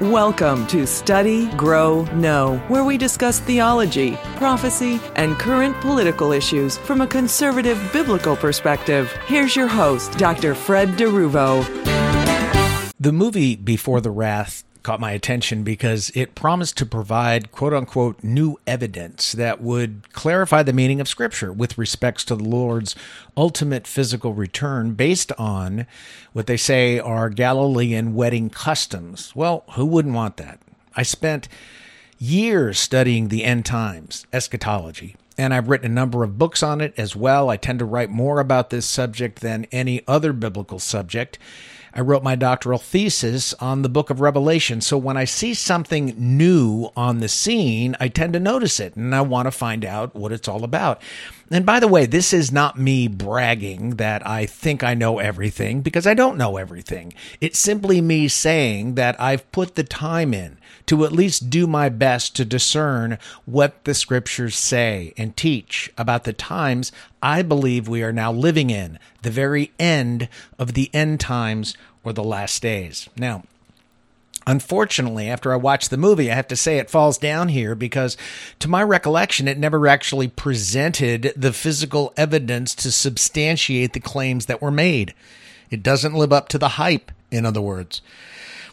Welcome to Study, Grow, Know, where we discuss theology, prophecy, and current political issues from a conservative biblical perspective. Here's your host, Dr. Fred DeRuvo. The movie Before the Wrath caught my attention because it promised to provide quote unquote new evidence that would clarify the meaning of Scripture with respects to the Lord's ultimate physical return based on what they say are Galilean wedding customs. Well, who wouldn't want that? I spent years studying the end times, eschatology, and I've written a number of books on it as well. I tend to write more about this subject than any other biblical subject. I wrote my doctoral thesis on the book of Revelation. So when I see something new on the scene, I tend to notice it and I want to find out what it's all about. And by the way, this is not me bragging that I think I know everything because I don't know everything. It's simply me saying that I've put the time in to at least do my best to discern what the scriptures say and teach about the times I believe we are now living in, the very end of the end times or the last days. Now, Unfortunately, after I watched the movie, I have to say it falls down here because, to my recollection, it never actually presented the physical evidence to substantiate the claims that were made. It doesn't live up to the hype, in other words.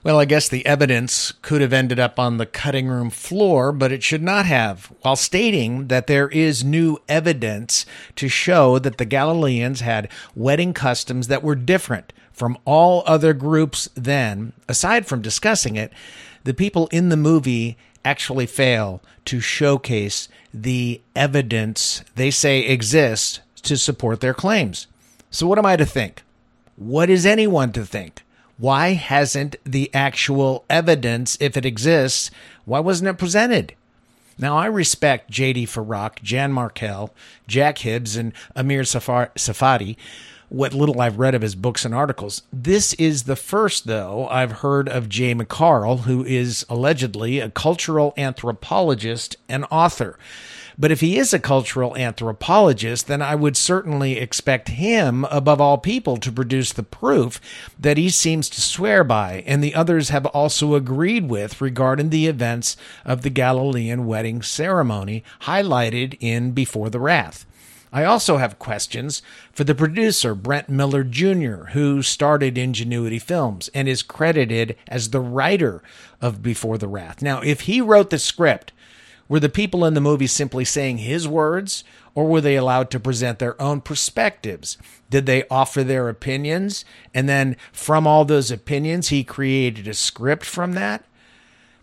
Well, I guess the evidence could have ended up on the cutting room floor, but it should not have, while stating that there is new evidence to show that the Galileans had wedding customs that were different from all other groups then. Aside from discussing it, the people in the movie actually fail to showcase the evidence they say exists to support their claims. So, what am I to think? What is anyone to think? Why hasn't the actual evidence, if it exists, why wasn't it presented? Now, I respect J.D. Farag, Jan Markell, Jack Hibbs, and Amir Tsarfati, what little I've read of his books and articles. This is the first, though, I've heard of Jay McCarl, who is allegedly a cultural anthropologist and author. But if he is a cultural anthropologist, then I would certainly expect him, above all people, to produce the proof that he seems to swear by, and the others have also agreed with regarding the events of the Galilean wedding ceremony highlighted in Before the Wrath. I also have questions for the producer, Brent Miller Jr., who started Ingenuity Films and is credited as the writer of Before the Wrath. Now, if he wrote the script, were the people in the movie simply saying his words, or were they allowed to present their own perspectives? Did they offer their opinions? And then from all those opinions, he created a script from that?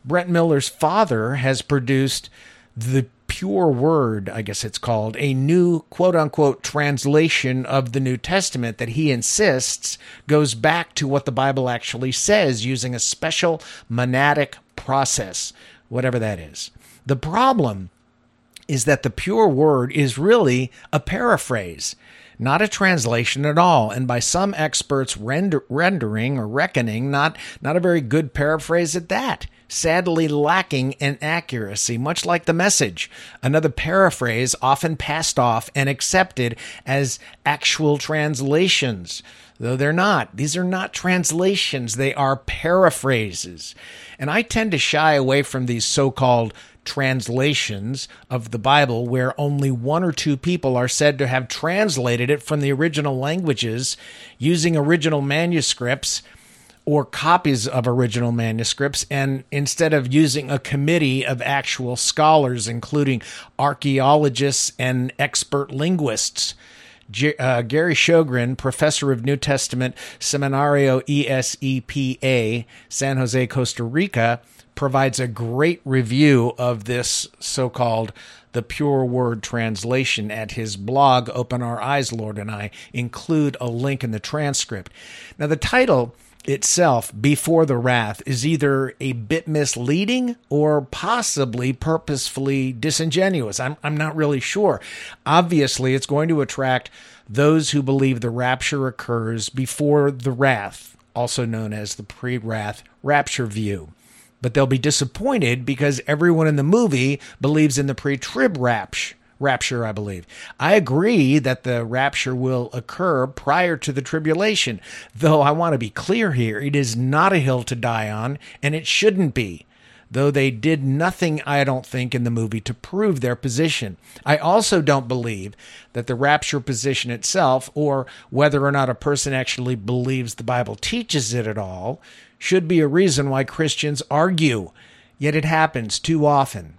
Brent Miller's father has produced the pure word, I guess it's called, a new quote unquote translation of the New Testament that he insists goes back to what the Bible actually says using a special monadic process, whatever that is. The problem is that the pure word is really a paraphrase, not a translation at all, and by some experts render, rendering or reckoning, not, not a very good paraphrase at that. Sadly, lacking in accuracy, much like the message. Another paraphrase often passed off and accepted as actual translations though they're not. These are not translations, they are paraphrases. And I tend to shy away from these so called translations of the Bible where only one or two people are said to have translated it from the original languages using original manuscripts or copies of original manuscripts and instead of using a committee of actual scholars including archaeologists and expert linguists uh, Gary Shogren, professor of New Testament Seminario ESEPA, San Jose, Costa Rica, provides a great review of this so called the pure word translation at his blog open our eyes lord and i. Include a link in the transcript. Now the title itself before the wrath is either a bit misleading or possibly purposefully disingenuous. I'm, I'm not really sure. Obviously it's going to attract those who believe the rapture occurs before the wrath also known as the pre-wrath rapture view. But they'll be disappointed because everyone in the movie believes in the pre trib rapture rapture, I believe. I agree that the rapture will occur prior to the tribulation, though I want to be clear here. It is not a hill to die on, and it shouldn't be though they did nothing, I don't think, in the movie to prove their position. I also don't believe that the rapture position itself, or whether or not a person actually believes the Bible teaches it at all, should be a reason why Christians argue. Yet it happens too often.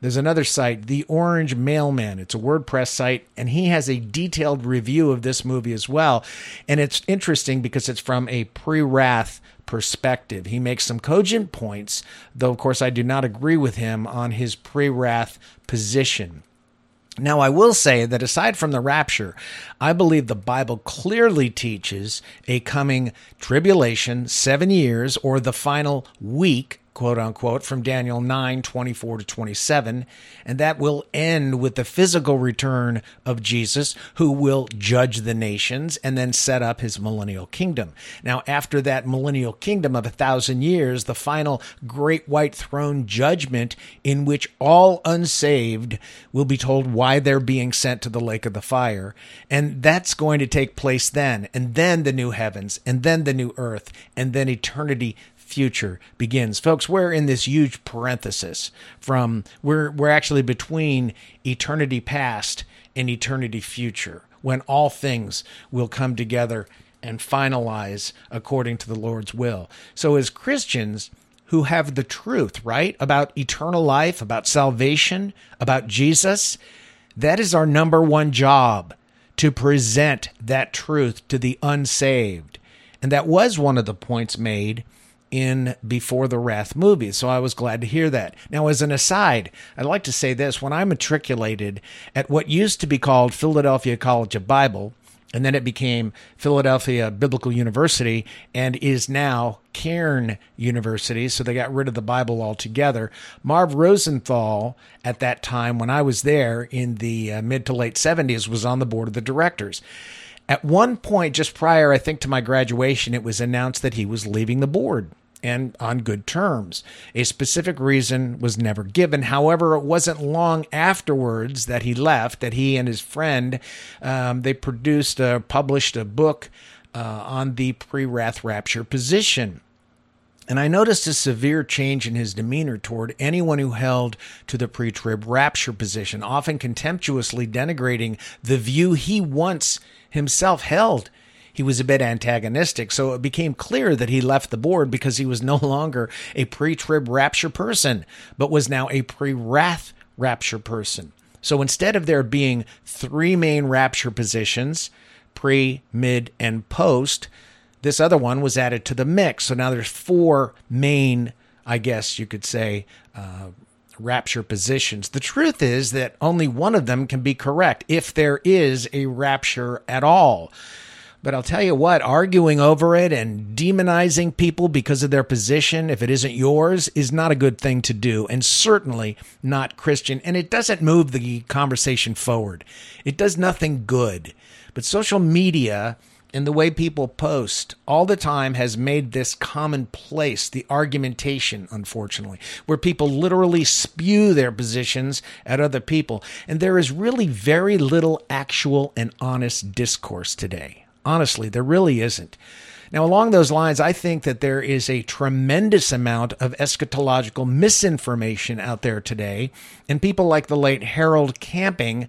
There's another site, The Orange Mailman. It's a WordPress site, and he has a detailed review of this movie as well. And it's interesting because it's from a pre wrath perspective. He makes some cogent points, though, of course, I do not agree with him on his pre wrath position. Now, I will say that aside from the rapture, I believe the Bible clearly teaches a coming tribulation, seven years, or the final week quote unquote, from Daniel 9 24 to 27. And that will end with the physical return of Jesus, who will judge the nations and then set up his millennial kingdom. Now, after that millennial kingdom of a thousand years, the final great white throne judgment, in which all unsaved will be told why they're being sent to the lake of the fire. And that's going to take place then. And then the new heavens, and then the new earth, and then eternity future begins. Folks, we're in this huge parenthesis from we're we're actually between eternity past and eternity future when all things will come together and finalize according to the Lord's will. So as Christians who have the truth, right, about eternal life, about salvation, about Jesus, that is our number one job to present that truth to the unsaved. And that was one of the points made in Before the Wrath movie. So I was glad to hear that. Now, as an aside, I'd like to say this when I matriculated at what used to be called Philadelphia College of Bible, and then it became Philadelphia Biblical University and is now Cairn University. So they got rid of the Bible altogether. Marv Rosenthal, at that time when I was there in the uh, mid to late 70s, was on the board of the directors. At one point, just prior, I think, to my graduation, it was announced that he was leaving the board and on good terms. A specific reason was never given. However, it wasn't long afterwards that he left that he and his friend um, they produced, uh, published a book uh, on the pre-wrath rapture position. And I noticed a severe change in his demeanor toward anyone who held to the pre trib rapture position, often contemptuously denigrating the view he once himself held. He was a bit antagonistic, so it became clear that he left the board because he was no longer a pre trib rapture person, but was now a pre wrath rapture person. So instead of there being three main rapture positions, pre, mid, and post, this other one was added to the mix. So now there's four main, I guess you could say, uh, rapture positions. The truth is that only one of them can be correct if there is a rapture at all. But I'll tell you what, arguing over it and demonizing people because of their position, if it isn't yours, is not a good thing to do, and certainly not Christian. And it doesn't move the conversation forward. It does nothing good. But social media and the way people post all the time has made this commonplace, the argumentation, unfortunately, where people literally spew their positions at other people. And there is really very little actual and honest discourse today. Honestly, there really isn't. Now, along those lines, I think that there is a tremendous amount of eschatological misinformation out there today, and people like the late Harold Camping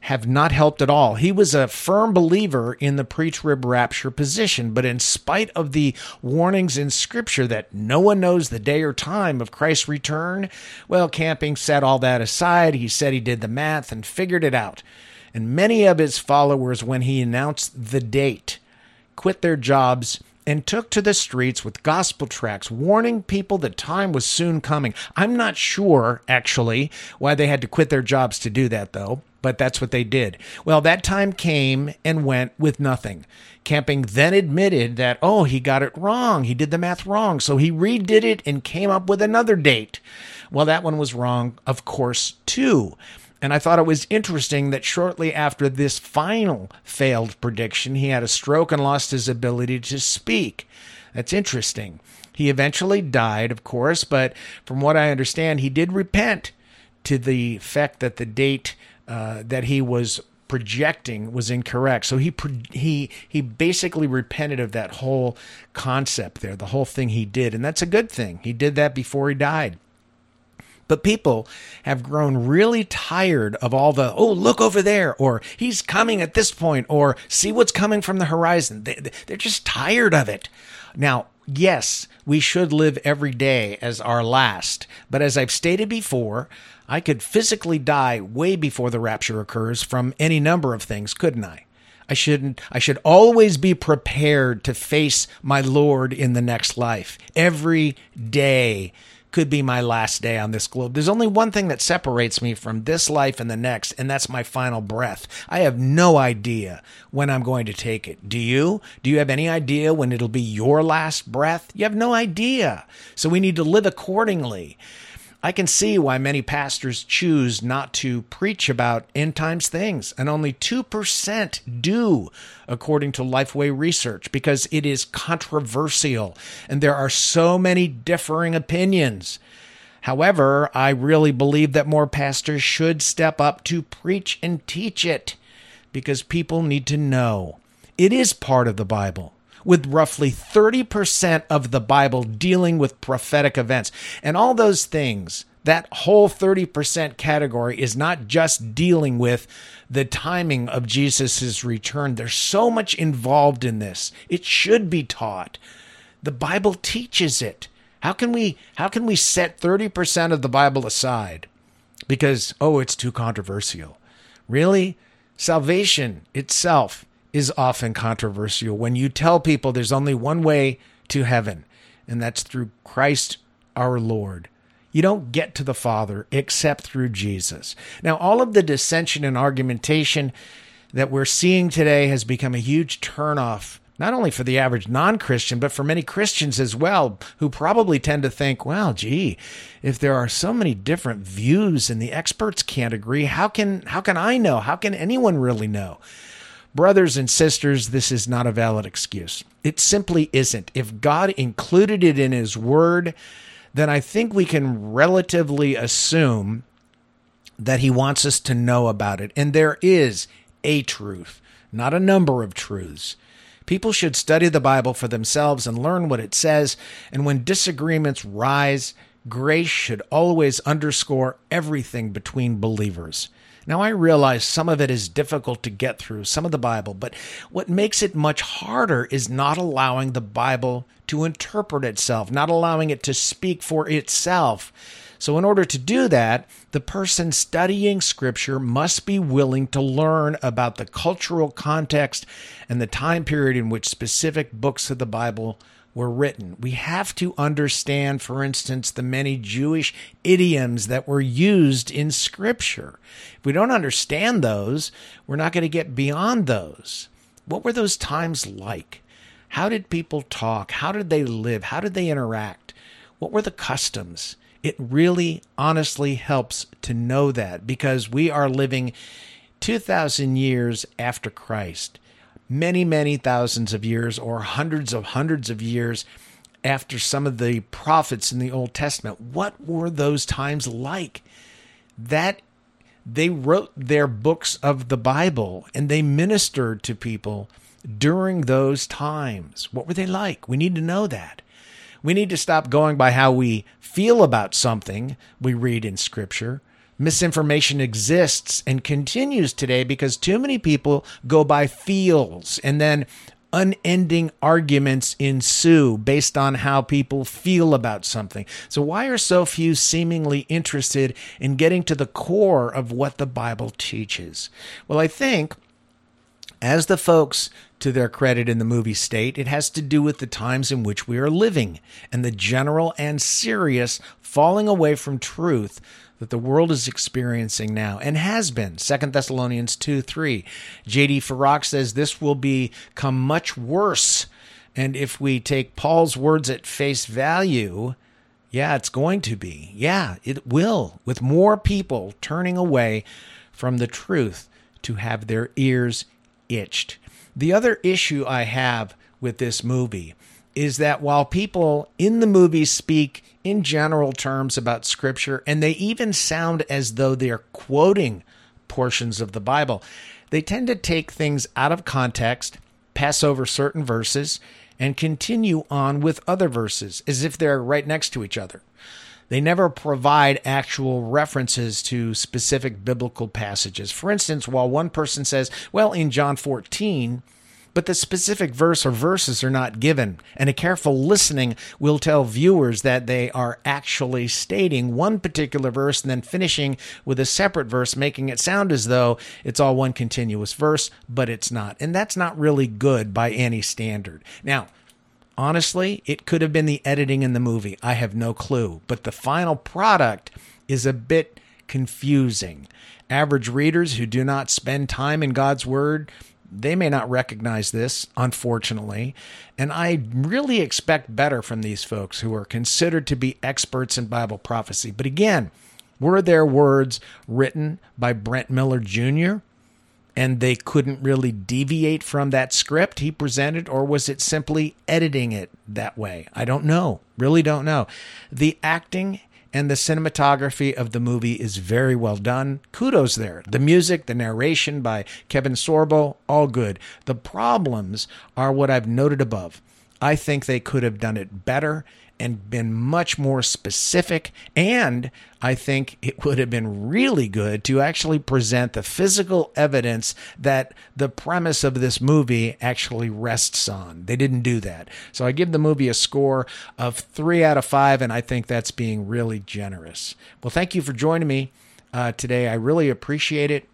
have not helped at all. He was a firm believer in the pre trib rapture position, but in spite of the warnings in Scripture that no one knows the day or time of Christ's return, well, Camping set all that aside. He said he did the math and figured it out. And many of his followers, when he announced the date, quit their jobs and took to the streets with gospel tracts warning people that time was soon coming. I'm not sure, actually, why they had to quit their jobs to do that, though but that's what they did. Well, that time came and went with nothing. Camping then admitted that, oh, he got it wrong. He did the math wrong. So he redid it and came up with another date. Well, that one was wrong, of course, too. And I thought it was interesting that shortly after this final failed prediction, he had a stroke and lost his ability to speak. That's interesting. He eventually died, of course, but from what I understand, he did repent to the fact that the date uh, that he was projecting was incorrect. So he he he basically repented of that whole concept there, the whole thing he did, and that's a good thing. He did that before he died. But people have grown really tired of all the, oh, look over there, or he's coming at this point, or see what's coming from the horizon. They, they're just tired of it. Now, yes, we should live every day as our last. But as I've stated before, I could physically die way before the rapture occurs from any number of things, couldn't I? I shouldn't I should always be prepared to face my Lord in the next life. Every day could be my last day on this globe. There's only one thing that separates me from this life and the next, and that's my final breath. I have no idea when I'm going to take it. Do you? Do you have any idea when it'll be your last breath? You have no idea. So we need to live accordingly. I can see why many pastors choose not to preach about end times things, and only 2% do, according to Lifeway research, because it is controversial and there are so many differing opinions. However, I really believe that more pastors should step up to preach and teach it because people need to know. It is part of the Bible with roughly 30% of the Bible dealing with prophetic events. And all those things, that whole 30% category is not just dealing with the timing of Jesus' return. There's so much involved in this. It should be taught. The Bible teaches it. How can we how can we set 30% of the Bible aside because oh it's too controversial? Really? Salvation itself is often controversial when you tell people there's only one way to heaven, and that's through Christ our Lord. You don't get to the Father except through Jesus. Now, all of the dissension and argumentation that we're seeing today has become a huge turnoff, not only for the average non Christian, but for many Christians as well, who probably tend to think, well, gee, if there are so many different views and the experts can't agree, how can, how can I know? How can anyone really know? Brothers and sisters, this is not a valid excuse. It simply isn't. If God included it in His Word, then I think we can relatively assume that He wants us to know about it. And there is a truth, not a number of truths. People should study the Bible for themselves and learn what it says. And when disagreements rise, grace should always underscore everything between believers. Now, I realize some of it is difficult to get through, some of the Bible, but what makes it much harder is not allowing the Bible to interpret itself, not allowing it to speak for itself. So, in order to do that, the person studying Scripture must be willing to learn about the cultural context and the time period in which specific books of the Bible were written. We have to understand, for instance, the many Jewish idioms that were used in Scripture. If we don't understand those, we're not going to get beyond those. What were those times like? How did people talk? How did they live? How did they interact? What were the customs? It really honestly helps to know that because we are living 2,000 years after Christ many, many thousands of years or hundreds of hundreds of years after some of the prophets in the Old Testament. What were those times like? That they wrote their books of the Bible and they ministered to people during those times. What were they like? We need to know that. We need to stop going by how we feel about something we read in Scripture misinformation exists and continues today because too many people go by feels and then unending arguments ensue based on how people feel about something. So, why are so few seemingly interested in getting to the core of what the Bible teaches? Well, I think as the folks to their credit in the movie state, it has to do with the times in which we are living and the general and serious falling away from truth that the world is experiencing now and has been. Second Thessalonians 2 3. J.D. Farag says this will become much worse. And if we take Paul's words at face value, yeah, it's going to be. Yeah, it will, with more people turning away from the truth to have their ears itched. The other issue I have with this movie is that while people in the movie speak in general terms about scripture, and they even sound as though they're quoting portions of the Bible. They tend to take things out of context, pass over certain verses, and continue on with other verses as if they're right next to each other. They never provide actual references to specific biblical passages. For instance, while one person says, well, in John 14, but the specific verse or verses are not given. And a careful listening will tell viewers that they are actually stating one particular verse and then finishing with a separate verse, making it sound as though it's all one continuous verse, but it's not. And that's not really good by any standard. Now, Honestly, it could have been the editing in the movie. I have no clue. But the final product is a bit confusing. Average readers who do not spend time in God's Word, they may not recognize this, unfortunately. And I really expect better from these folks who are considered to be experts in Bible prophecy. But again, were their words written by Brent Miller Jr.? and they couldn't really deviate from that script he presented, or was it simply editing it that way? I don't know. Really don't know. The acting and the cinematography of the movie is very well done. Kudos there. The music, the narration by Kevin Sorbo, all good. The problems are what I've noted above. I think they could have done it better and been much more specific. And I think it would have been really good to actually present the physical evidence that the premise of this movie actually rests on. They didn't do that. So I give the movie a score of three out of five, and I think that's being really generous. Well, thank you for joining me uh, today. I really appreciate it.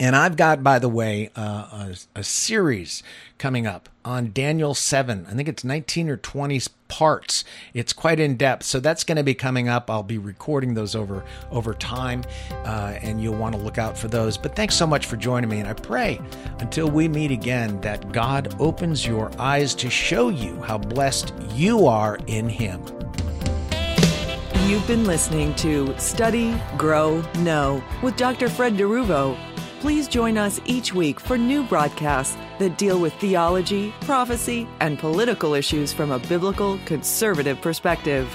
And I've got, by the way, uh, a, a, series coming up on Daniel 7. I think it's 19 or 20 parts. It's quite in depth. So that's going to be coming up. I'll be recording those over, over time, uh, and you'll want to look out for those. But thanks so much for joining me. And I pray until we meet again that God opens your eyes to show you how blessed you are in Him. You've been listening to Study, Grow, Know with Dr. Fred DeRuvo. Please join us each week for new broadcasts that deal with theology, prophecy, and political issues from a biblical conservative perspective.